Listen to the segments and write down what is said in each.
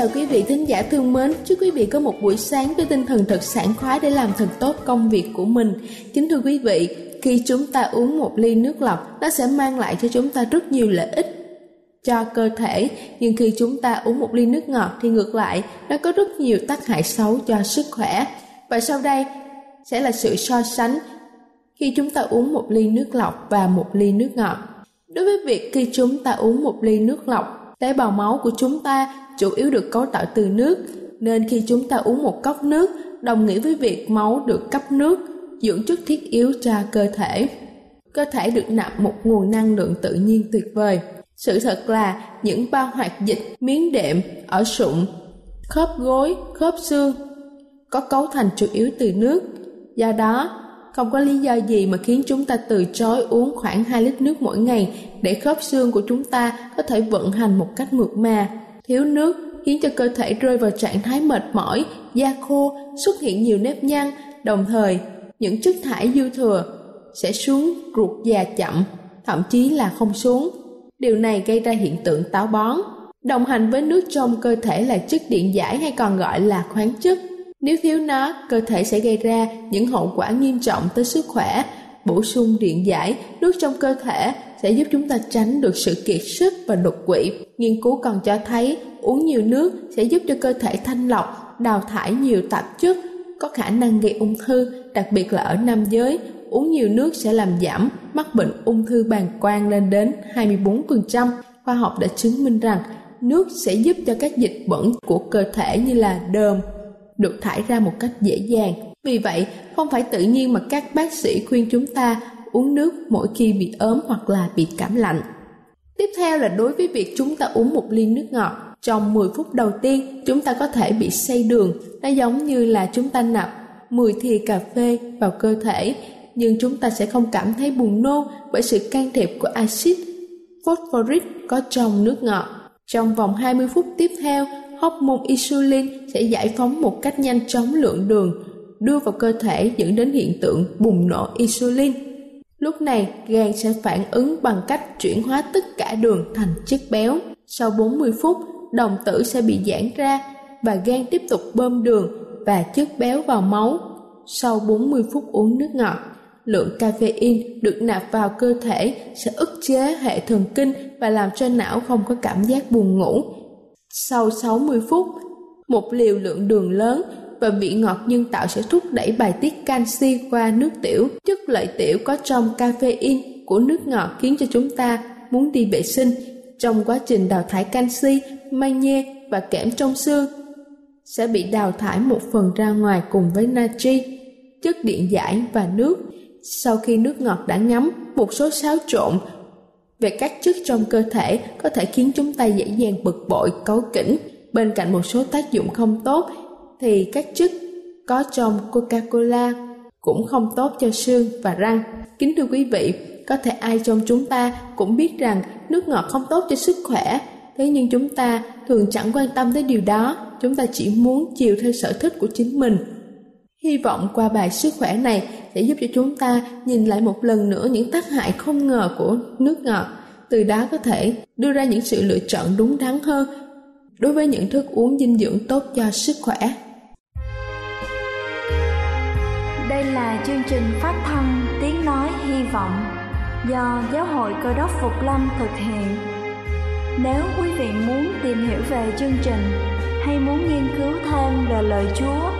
Chào quý vị thính giả thương mến. Chúc quý vị có một buổi sáng với tinh thần thật sảng khoái để làm thật tốt công việc của mình. Kính thưa quý vị, khi chúng ta uống một ly nước lọc, nó sẽ mang lại cho chúng ta rất nhiều lợi ích cho cơ thể. Nhưng khi chúng ta uống một ly nước ngọt thì ngược lại, nó có rất nhiều tác hại xấu cho sức khỏe. Và sau đây sẽ là sự so sánh khi chúng ta uống một ly nước lọc và một ly nước ngọt. Đối với việc khi chúng ta uống một ly nước lọc, tế bào máu của chúng ta chủ yếu được cấu tạo từ nước, nên khi chúng ta uống một cốc nước, đồng nghĩa với việc máu được cấp nước, dưỡng chất thiết yếu cho cơ thể. Cơ thể được nạp một nguồn năng lượng tự nhiên tuyệt vời. Sự thật là những bao hoạt dịch, miếng đệm ở sụn, khớp gối, khớp xương có cấu thành chủ yếu từ nước. Do đó, không có lý do gì mà khiến chúng ta từ chối uống khoảng 2 lít nước mỗi ngày để khớp xương của chúng ta có thể vận hành một cách mượt mà thiếu nước khiến cho cơ thể rơi vào trạng thái mệt mỏi, da khô, xuất hiện nhiều nếp nhăn, đồng thời những chất thải dư thừa sẽ xuống ruột già chậm, thậm chí là không xuống. Điều này gây ra hiện tượng táo bón. Đồng hành với nước trong cơ thể là chất điện giải hay còn gọi là khoáng chất. Nếu thiếu nó, cơ thể sẽ gây ra những hậu quả nghiêm trọng tới sức khỏe. Bổ sung điện giải, nước trong cơ thể sẽ giúp chúng ta tránh được sự kiệt sức và đột quỵ. Nghiên cứu còn cho thấy uống nhiều nước sẽ giúp cho cơ thể thanh lọc, đào thải nhiều tạp chất có khả năng gây ung thư, đặc biệt là ở nam giới. Uống nhiều nước sẽ làm giảm mắc bệnh ung thư bàng quang lên đến 24%. Khoa học đã chứng minh rằng nước sẽ giúp cho các dịch bẩn của cơ thể như là đờm được thải ra một cách dễ dàng. Vì vậy, không phải tự nhiên mà các bác sĩ khuyên chúng ta uống nước mỗi khi bị ốm hoặc là bị cảm lạnh. Tiếp theo là đối với việc chúng ta uống một ly nước ngọt. Trong 10 phút đầu tiên, chúng ta có thể bị say đường. Nó giống như là chúng ta nạp 10 thìa cà phê vào cơ thể, nhưng chúng ta sẽ không cảm thấy buồn nôn bởi sự can thiệp của axit phosphoric có trong nước ngọt. Trong vòng 20 phút tiếp theo, hóc môn insulin sẽ giải phóng một cách nhanh chóng lượng đường đưa vào cơ thể dẫn đến hiện tượng bùng nổ insulin Lúc này, gan sẽ phản ứng bằng cách chuyển hóa tất cả đường thành chất béo. Sau 40 phút, đồng tử sẽ bị giãn ra và gan tiếp tục bơm đường và chất béo vào máu. Sau 40 phút uống nước ngọt, lượng caffeine được nạp vào cơ thể sẽ ức chế hệ thần kinh và làm cho não không có cảm giác buồn ngủ. Sau 60 phút, một liều lượng đường lớn và vị ngọt nhân tạo sẽ thúc đẩy bài tiết canxi qua nước tiểu. Chất lợi tiểu có trong caffeine của nước ngọt khiến cho chúng ta muốn đi vệ sinh. Trong quá trình đào thải canxi, magie và kẽm trong xương sẽ bị đào thải một phần ra ngoài cùng với natri, chất điện giải và nước. Sau khi nước ngọt đã ngấm, một số xáo trộn về các chất trong cơ thể có thể khiến chúng ta dễ dàng bực bội, cáu kỉnh. Bên cạnh một số tác dụng không tốt thì các chất có trong Coca-Cola cũng không tốt cho xương và răng. Kính thưa quý vị, có thể ai trong chúng ta cũng biết rằng nước ngọt không tốt cho sức khỏe, thế nhưng chúng ta thường chẳng quan tâm tới điều đó, chúng ta chỉ muốn chiều theo sở thích của chính mình. Hy vọng qua bài sức khỏe này sẽ giúp cho chúng ta nhìn lại một lần nữa những tác hại không ngờ của nước ngọt, từ đó có thể đưa ra những sự lựa chọn đúng đắn hơn đối với những thức uống dinh dưỡng tốt cho sức khỏe. Đây là chương trình phát thanh Tiếng Nói Hy Vọng do Giáo hội Cơ đốc Phục Lâm thực hiện. Nếu quý vị muốn tìm hiểu về chương trình hay muốn nghiên cứu thêm về lời Chúa,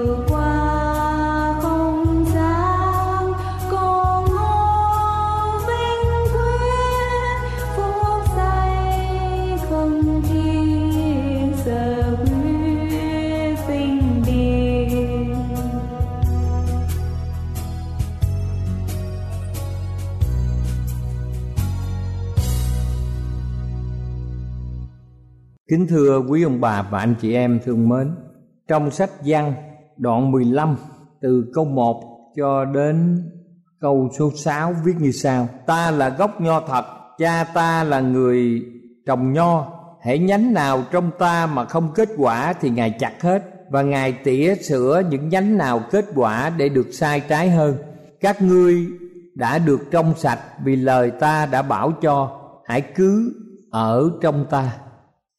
Kính thưa quý ông bà và anh chị em thương mến, trong sách văn đoạn 15 từ câu 1 cho đến câu số 6 viết như sau: Ta là gốc nho thật, cha ta là người trồng nho, hễ nhánh nào trong ta mà không kết quả thì ngài chặt hết và ngài tỉa sửa những nhánh nào kết quả để được sai trái hơn. Các ngươi đã được trong sạch vì lời ta đã bảo cho hãy cứ ở trong ta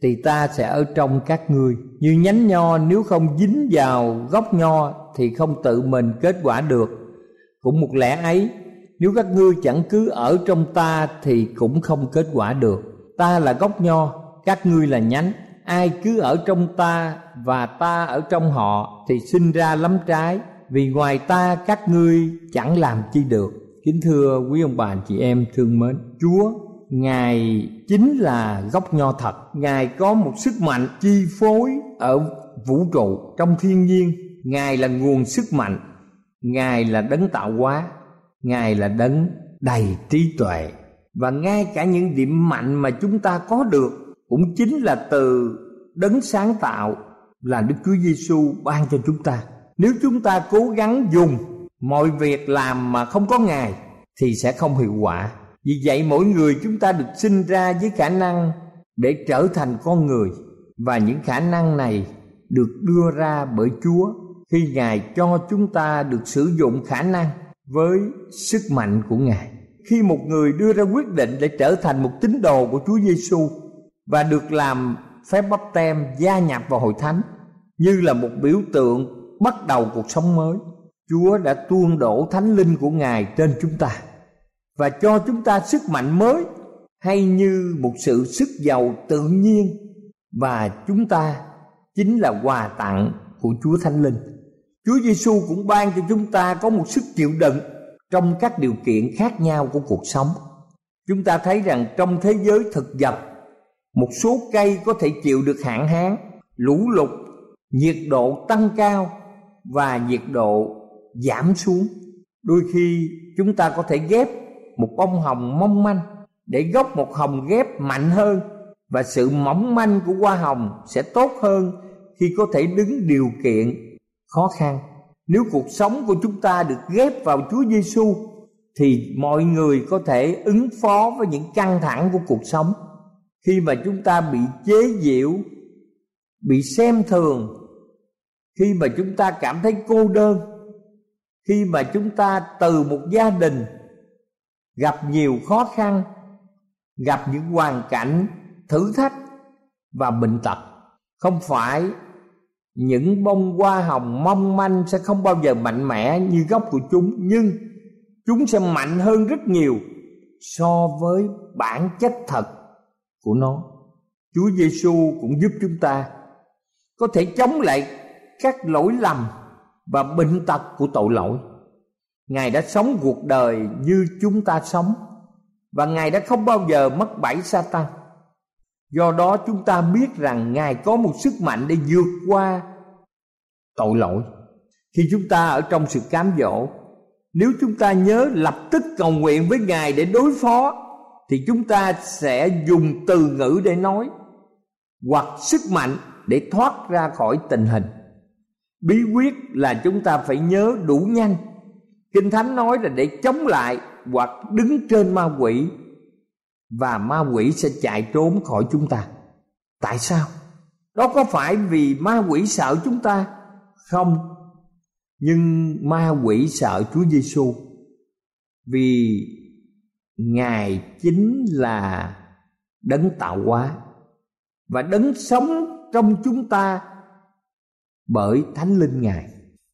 thì ta sẽ ở trong các ngươi. Như nhánh nho nếu không dính vào gốc nho thì không tự mình kết quả được. Cũng một lẽ ấy, nếu các ngươi chẳng cứ ở trong ta thì cũng không kết quả được. Ta là gốc nho, các ngươi là nhánh. Ai cứ ở trong ta và ta ở trong họ thì sinh ra lắm trái. Vì ngoài ta, các ngươi chẳng làm chi được. Kính thưa quý ông bà chị em, thương mến, chúa ngài chính là gốc nho thật. Ngài có một sức mạnh chi phối ở vũ trụ trong thiên nhiên. Ngài là nguồn sức mạnh. Ngài là đấng tạo hóa. Ngài là đấng đầy trí tuệ. Và ngay cả những điểm mạnh mà chúng ta có được cũng chính là từ đấng sáng tạo là Đức Chúa Giêsu ban cho chúng ta. Nếu chúng ta cố gắng dùng mọi việc làm mà không có Ngài thì sẽ không hiệu quả. Vì vậy mỗi người chúng ta được sinh ra với khả năng để trở thành con người và những khả năng này được đưa ra bởi Chúa khi Ngài cho chúng ta được sử dụng khả năng với sức mạnh của Ngài. Khi một người đưa ra quyết định để trở thành một tín đồ của Chúa Giêsu và được làm phép bắp tem, gia nhập vào hội thánh như là một biểu tượng bắt đầu cuộc sống mới. Chúa đã tuôn đổ thánh linh của Ngài trên chúng ta và cho chúng ta sức mạnh mới hay như một sự sức giàu tự nhiên và chúng ta chính là quà tặng của Chúa Thánh Linh. Chúa Giêsu cũng ban cho chúng ta có một sức chịu đựng trong các điều kiện khác nhau của cuộc sống. Chúng ta thấy rằng trong thế giới thực vật, một số cây có thể chịu được hạn hán, lũ lụt, nhiệt độ tăng cao và nhiệt độ giảm xuống. Đôi khi chúng ta có thể ghép một bông hồng mong manh để gốc một hồng ghép mạnh hơn và sự mỏng manh của hoa hồng sẽ tốt hơn khi có thể đứng điều kiện khó khăn. Nếu cuộc sống của chúng ta được ghép vào Chúa Giêsu thì mọi người có thể ứng phó với những căng thẳng của cuộc sống. Khi mà chúng ta bị chế giễu, bị xem thường, khi mà chúng ta cảm thấy cô đơn, khi mà chúng ta từ một gia đình gặp nhiều khó khăn, gặp những hoàn cảnh thử thách và bệnh tật. Không phải những bông hoa hồng mong manh sẽ không bao giờ mạnh mẽ như gốc của chúng, nhưng chúng sẽ mạnh hơn rất nhiều so với bản chất thật của nó. Chúa Giêsu cũng giúp chúng ta có thể chống lại các lỗi lầm và bệnh tật của tội lỗi. Ngài đã sống cuộc đời như chúng ta sống, Và Ngài đã không bao giờ mất bẫy Satan Do đó chúng ta biết rằng Ngài có một sức mạnh để vượt qua tội lỗi. Khi chúng ta ở trong sự cám dỗ, Nếu chúng ta nhớ lập tức cầu nguyện với Ngài để đối phó, Thì chúng ta sẽ dùng từ ngữ để nói, Hoặc sức mạnh để thoát ra khỏi tình hình. Bí quyết là chúng ta phải nhớ đủ nhanh Kinh Thánh nói là để chống lại hoặc đứng trên ma quỷ, và ma quỷ sẽ chạy trốn khỏi chúng ta. Tại sao? Đó có phải vì ma quỷ sợ chúng ta? Không. Nhưng ma quỷ sợ Chúa Giêsu vì Ngài chính là đấng tạo hóa và đấng sống trong chúng ta bởi Thánh Linh Ngài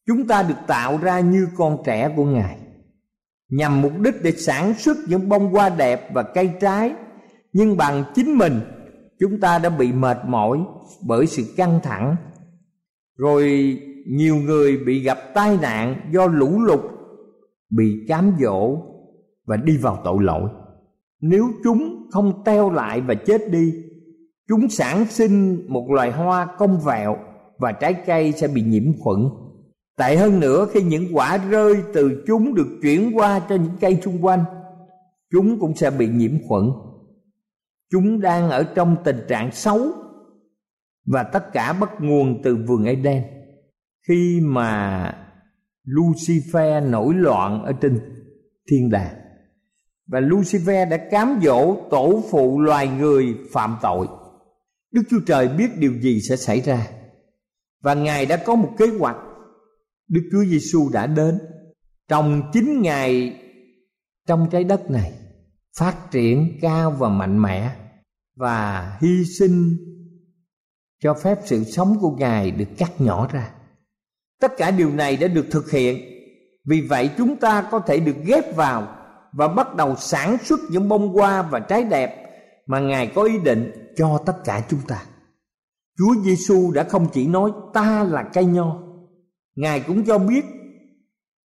chúng ta được tạo ra như con trẻ của ngài. Nhằm mục đích để sản xuất những bông hoa đẹp và cây trái. Nhưng bằng chính mình, chúng ta đã bị mệt mỏi bởi sự căng thẳng. Rồi nhiều người bị gặp tai nạn do lũ lụt, bị cám dỗ và đi vào tội lỗi. Nếu chúng không teo lại và chết đi, chúng sản sinh một loài hoa cong vẹo và trái cây sẽ bị nhiễm khuẩn. Tệ hơn nữa, khi những quả rơi từ chúng được chuyển qua cho những cây xung quanh, Chúng cũng sẽ bị nhiễm khuẩn Chúng đang ở trong tình trạng xấu và tất cả bắt nguồn từ vườn Eden khi mà Lucifer nổi loạn ở trên thiên đàng, và Lucifer đã cám dỗ tổ phụ loài người phạm tội. Đức Chúa Trời biết điều gì sẽ xảy ra và Ngài đã có một kế hoạch. Đức Chúa Giêsu đã đến. Trong chín ngày trong trái đất này, phát triển cao và mạnh mẽ và hy sinh cho phép sự sống của ngài được cắt nhỏ ra. Tất cả điều này đã được thực hiện. Vì vậy, chúng ta có thể được ghép vào và bắt đầu sản xuất những bông hoa và trái đẹp mà ngài có ý định cho tất cả chúng ta. Chúa giêsu đã không chỉ nói, ta là cây nho ngài cũng cho biết,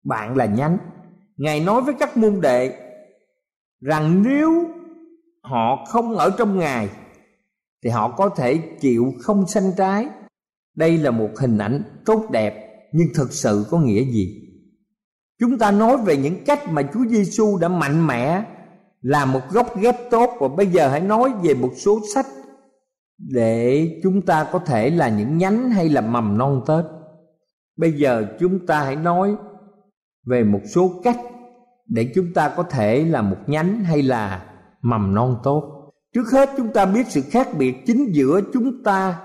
bạn là nhánh. Ngài nói với các môn đệ rằng nếu họ không ở trong ngài, thì họ có thể chịu không sanh trái. Đây là một hình ảnh tốt đẹp, nhưng thực sự có nghĩa gì? Chúng ta nói về những cách mà Chúa Giêsu đã mạnh mẽ làm một gốc ghép tốt. Và bây giờ hãy nói về một số sách để chúng ta có thể là những nhánh hay là mầm non Tết. Bây giờ chúng ta hãy nói về một số cách để chúng ta có thể là một nhánh hay là mầm non tốt. Trước hết chúng ta biết sự khác biệt chính giữa chúng ta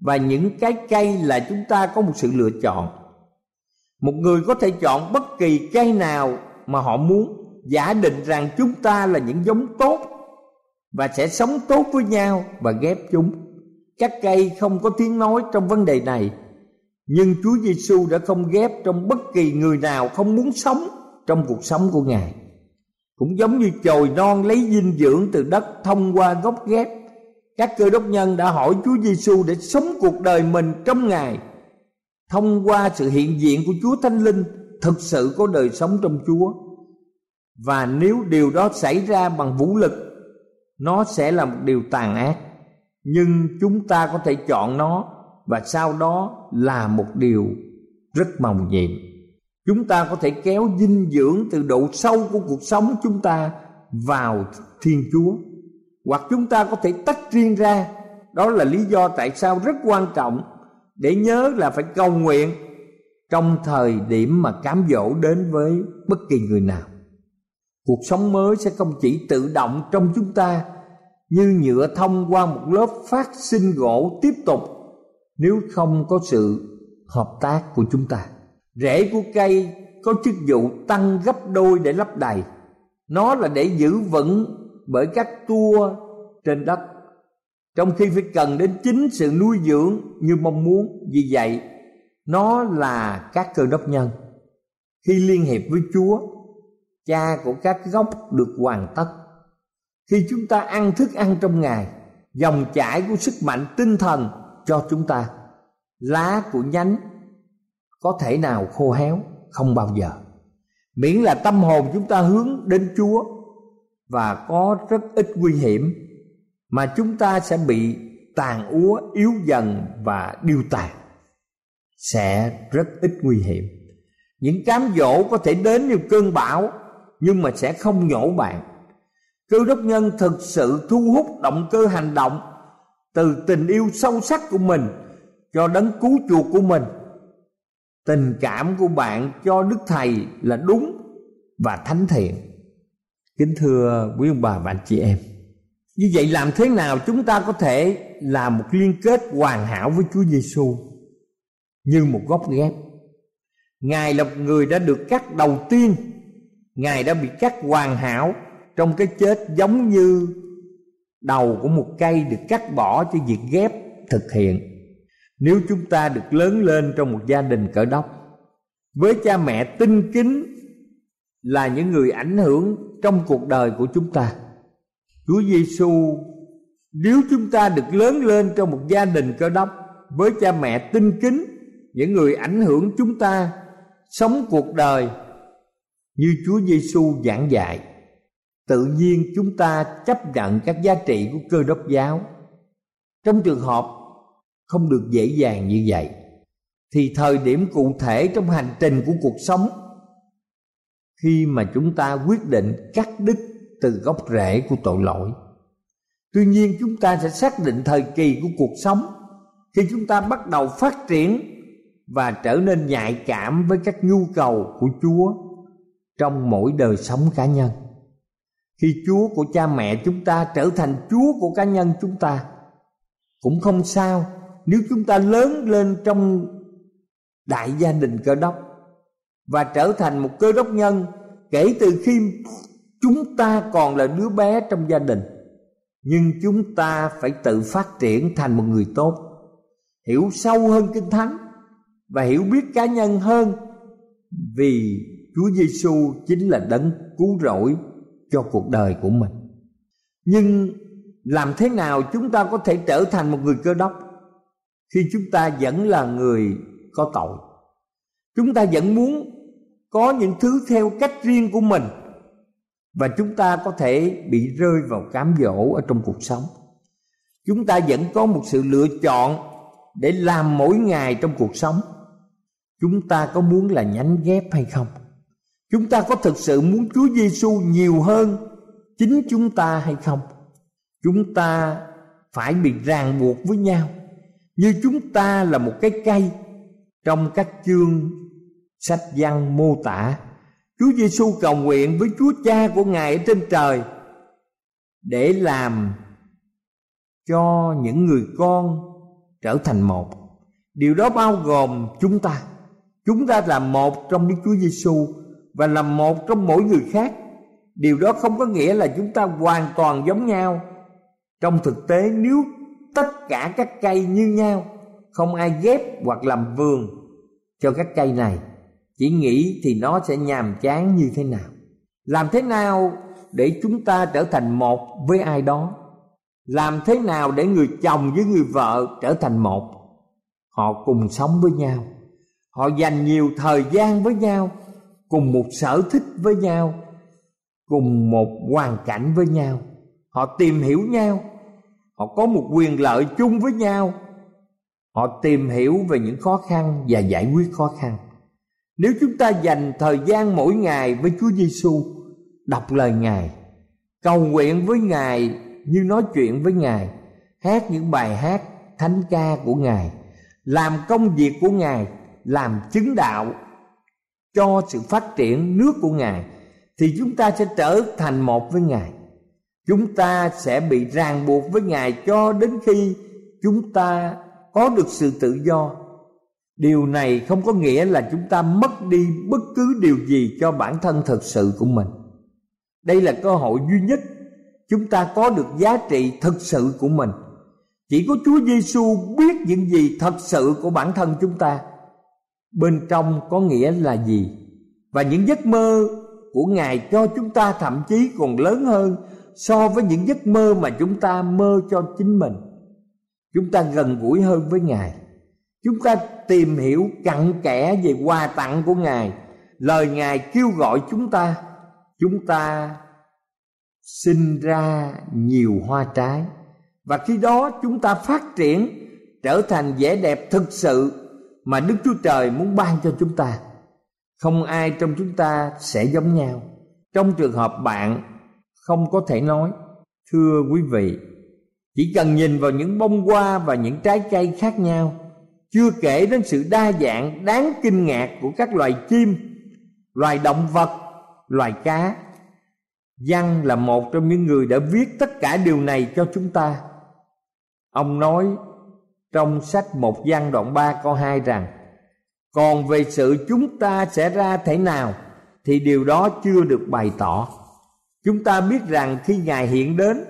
và những cái cây là chúng ta có một sự lựa chọn. Một người có thể chọn bất kỳ cây nào mà họ muốn, giả định rằng chúng ta là những giống tốt và sẽ sống tốt với nhau và ghép chúng. Các cây không có tiếng nói trong vấn đề này nhưng Chúa Giêsu đã không ghép trong bất kỳ người nào không muốn sống trong cuộc sống của Ngài. Cũng giống như chồi non lấy dinh dưỡng từ đất thông qua gốc ghép, các cơ đốc nhân đã hỏi Chúa Giêsu để sống cuộc đời mình trong Ngài. Thông qua sự hiện diện của Chúa Thánh Linh, thực sự có đời sống trong Chúa. Và nếu điều đó xảy ra bằng vũ lực, nó sẽ là một điều tàn ác. Nhưng chúng ta có thể chọn nó và sau đó là một điều rất màu nhiệm. Chúng ta có thể kéo dinh dưỡng từ độ sâu của cuộc sống chúng ta vào thiên chúa. Hoặc chúng ta có thể tách riêng ra. Đó là lý do tại sao rất quan trọng để nhớ là phải cầu nguyện trong thời điểm mà cám dỗ đến với bất kỳ người nào. Cuộc sống mới sẽ không chỉ tự động trong chúng ta, như nhựa thông qua một lớp phát sinh gỗ tiếp tục nếu không có sự hợp tác của chúng ta. Rễ của cây có chức vụ tăng gấp đôi để lấp đầy. Nó là để giữ vững bởi các tua trên đất. Trong khi phải cần đến chính sự nuôi dưỡng như mong muốn, vì vậy, nó là các cơ đốc nhân. Khi liên hiệp với chúa, cha của các gốc được hoàn tất. Khi chúng ta ăn thức ăn trong ngày, dòng chảy của sức mạnh tinh thần cho chúng ta. Lá của nhánh có thể nào khô héo? Không bao giờ. Miễn là tâm hồn chúng ta hướng đến chúa và có rất ít nguy hiểm, mà chúng ta sẽ bị tàn úa, yếu dần và điêu tàn. Sẽ rất ít nguy hiểm. Những cám dỗ có thể đến như cơn bão, nhưng mà sẽ không nhổ bạn. Cơ đốc nhân thực sự thu hút động cơ hành động từ tình yêu sâu sắc của mình cho đấng cứu chuộc của mình. Tình cảm của bạn cho đức thầy là đúng và thánh thiện. Kính thưa quý ông bà và anh chị em, như vậy làm thế nào chúng ta có thể làm một liên kết hoàn hảo với Chúa Giêsu như một góc ghép? Ngài là một người đã được cắt đầu tiên, Ngài đã bị cắt hoàn hảo Trong cái chết giống như Đầu của một cây được cắt bỏ cho việc ghép thực hiện. Nếu chúng ta được lớn lên trong một gia đình cỡ đốc, với cha mẹ tinh kính là những người ảnh hưởng trong cuộc đời của chúng ta. Chúa Giêsu nếu chúng ta được lớn lên trong một gia đình cơ đốc với cha mẹ tinh kính, những người ảnh hưởng chúng ta sống cuộc đời như Chúa Giêsu giảng dạy tự nhiên chúng ta chấp nhận các giá trị của cơ đốc giáo trong trường hợp không được dễ dàng như vậy, thì thời điểm cụ thể trong hành trình của cuộc sống, khi mà chúng ta quyết định cắt đứt từ gốc rễ của tội lỗi tuy nhiên, chúng ta sẽ xác định thời kỳ của cuộc sống khi chúng ta bắt đầu phát triển và trở nên nhạy cảm với các nhu cầu của Chúa trong mỗi đời sống cá nhân. Khi Chúa của cha mẹ chúng ta trở thành Chúa của cá nhân chúng ta, cũng không sao nếu chúng ta lớn lên trong đại gia đình cơ đốc và trở thành một cơ đốc nhân kể từ khi chúng ta còn là đứa bé trong gia đình. Nhưng chúng ta phải tự phát triển thành một người tốt, hiểu sâu hơn kinh thánh và hiểu biết cá nhân hơn vì Chúa Giêsu chính là đấng cứu rỗi cho cuộc đời của mình. Nhưng làm thế nào chúng ta có thể trở thành một người cơ đốc khi chúng ta vẫn là người có tội? Chúng ta vẫn muốn có những thứ theo cách riêng của mình và chúng ta có thể bị rơi vào cám dỗ ở trong cuộc sống. Chúng ta vẫn có một sự lựa chọn để làm mỗi ngày trong cuộc sống. Chúng ta có muốn là nhánh ghép hay không? Chúng ta có thực sự muốn Chúa Giêsu nhiều hơn chính chúng ta hay không? Chúng ta phải bị ràng buộc với nhau như chúng ta là một cái cây trong các chương sách văn mô tả, Chúa Giêsu cầu nguyện với Chúa Cha của Ngài ở trên trời để làm cho những người con trở thành một. Điều đó bao gồm chúng ta. Chúng ta là một trong Đức Chúa Giêsu và là một trong mỗi người khác. Điều đó không có nghĩa là chúng ta hoàn toàn giống nhau. Trong thực tế nếu tất cả các cây như nhau, không ai ghép hoặc làm vườn cho các cây này chỉ nghĩ thì nó sẽ nhàm chán như thế nào. Làm thế nào để chúng ta trở thành một với ai đó? Làm thế nào để người chồng với người vợ trở thành một? Họ cùng sống với nhau. Họ dành nhiều thời gian với nhau cùng một sở thích với nhau cùng một hoàn cảnh với nhau. Họ tìm hiểu nhau họ có một quyền lợi chung với nhau. Họ tìm hiểu về những khó khăn và giải quyết khó khăn. Nếu chúng ta dành thời gian mỗi ngày với Chúa Giêsu, đọc lời Ngài, cầu nguyện với Ngài như nói chuyện với Ngài, hát những bài hát thánh ca của Ngài, làm công việc của Ngài, làm chứng đạo cho sự phát triển nước của Ngài, thì chúng ta sẽ trở thành một với Ngài. Chúng ta sẽ bị ràng buộc với Ngài cho đến khi chúng ta có được sự tự do. Điều này không có nghĩa là chúng ta mất đi bất cứ điều gì cho bản thân thật sự của mình. Đây là cơ hội duy nhất chúng ta có được giá trị thực sự của mình. Chỉ có Chúa Giêsu biết những gì thật sự của bản thân chúng ta bên trong có nghĩa là gì? Và những giấc mơ của Ngài cho chúng ta thậm chí còn lớn hơn so với những giấc mơ mà chúng ta mơ cho chính mình. Chúng ta gần gũi hơn với Ngài. Chúng ta tìm hiểu cặn kẽ về quà tặng của ngài, lời ngài kêu gọi chúng ta. Chúng ta sinh ra nhiều hoa trái. Và khi đó chúng ta phát triển, trở thành vẻ đẹp thực sự mà đức chúa trời muốn ban cho chúng ta. Không ai trong chúng ta sẽ giống nhau. Trong trường hợp bạn, không có thể nói, thưa quý vị, chỉ cần nhìn vào những bông hoa và những trái cây khác nhau, chưa kể đến sự đa dạng, đáng kinh ngạc của các loài chim, loài động vật, loài cá. Văn là một trong những người đã viết tất cả điều này cho chúng ta. Ông nói trong sách một văn đoạn 3 câu 2 rằng, còn về sự chúng ta sẽ ra thế nào thì điều đó chưa được bày tỏ. Chúng ta biết rằng khi ngài hiện đến,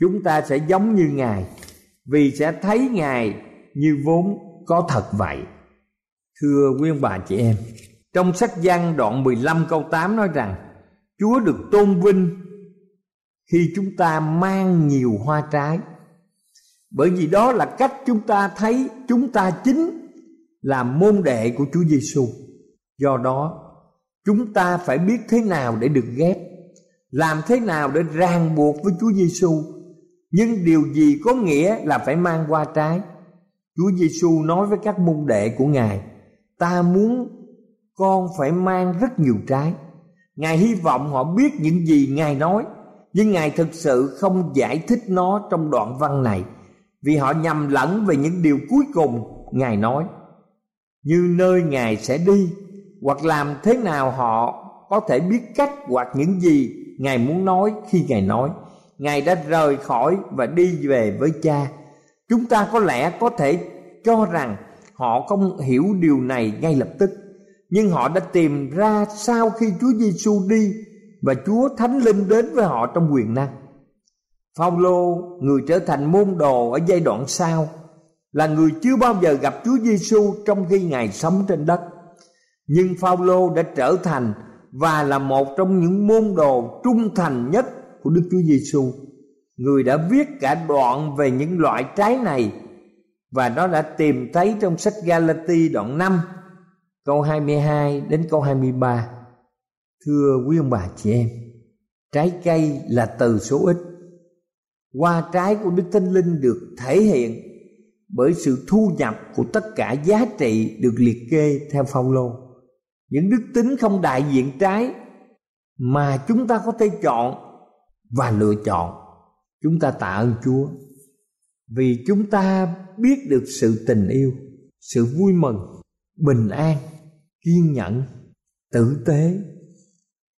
chúng ta sẽ giống như ngài, vì sẽ thấy ngài như vốn có thật vậy. Thưa quý ông bà chị em, Trong sách văn đoạn 15 câu 8 nói rằng, Chúa được tôn vinh Khi chúng ta mang nhiều hoa trái. Bởi vì đó là cách chúng ta thấy Chúng ta chính là môn đệ của Chúa Giêsu. Do đó chúng ta phải biết thế nào để được ghép Làm thế nào để ràng buộc với Chúa Giêsu. Nhưng điều gì có nghĩa là phải mang qua trái Chúa Giêsu nói với các môn đệ của Ngài, ta muốn con phải mang rất nhiều trái. Ngài hy vọng họ biết những gì Ngài nói, nhưng Ngài thực sự không giải thích nó trong đoạn văn này vì họ nhầm lẫn về những điều cuối cùng ngài nói. Như nơi ngài sẽ đi, hoặc làm thế nào họ có thể biết cách hoặc những gì ngài muốn nói khi ngài nói. Ngài đã rời khỏi và đi về với cha. Chúng ta có lẽ có thể cho rằng họ không hiểu điều này ngay lập tức, nhưng họ đã tìm ra sau khi Chúa Giêsu đi và Chúa Thánh Linh đến với họ trong quyền năng. Phaolô người trở thành môn đồ ở giai đoạn sau là người chưa bao giờ gặp Chúa Giêsu trong khi ngài sống trên đất. Nhưng Phaolô đã trở thành và là một trong những môn đồ trung thành nhất của Đức Chúa Giêsu. Người đã viết cả đoạn về những loại trái này và nó đã tìm thấy trong sách Galati đoạn 5 câu 22 đến câu 23. Thưa quý ông bà chị em, trái cây là từ số ít. Qua trái của Đức Thánh Linh được thể hiện bởi sự thu nhập của tất cả giá trị được liệt kê theo phong lô. Những đức tính không đại diện trái mà chúng ta có thể chọn và lựa chọn. Chúng ta tạ ơn Chúa vì chúng ta biết được sự tình yêu, sự vui mừng, bình an, kiên nhẫn, tử tế,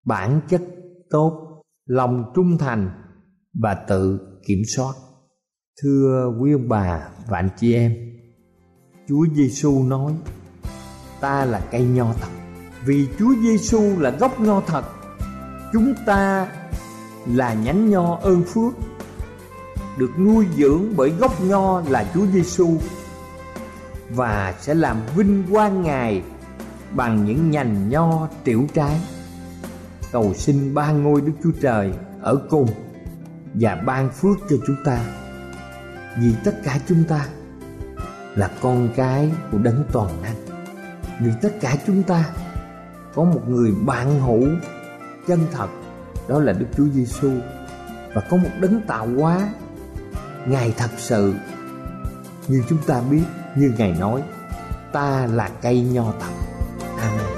bản chất tốt, lòng trung thành và tự kiểm soát. Thưa quý ông bà và anh chị em, Chúa Giêsu nói: "Ta là cây nho thật." Vì Chúa Giêsu là gốc nho thật, chúng ta là nhánh nho ơn phước được nuôi dưỡng bởi gốc nho là Chúa Giêsu và sẽ làm vinh quang Ngài bằng những nhành nho tiểu trái. Cầu xin ba ngôi Đức Chúa Trời ở cùng và ban phước cho chúng ta. Vì tất cả chúng ta là con cái của Đấng Toàn Năng. Vì tất cả chúng ta có một người bạn hữu chân thật, đó là Đức Chúa Giêsu và có một đấng tạo hóa, ngài thật sự như chúng ta biết, như ngài nói, ta là cây nho thật amen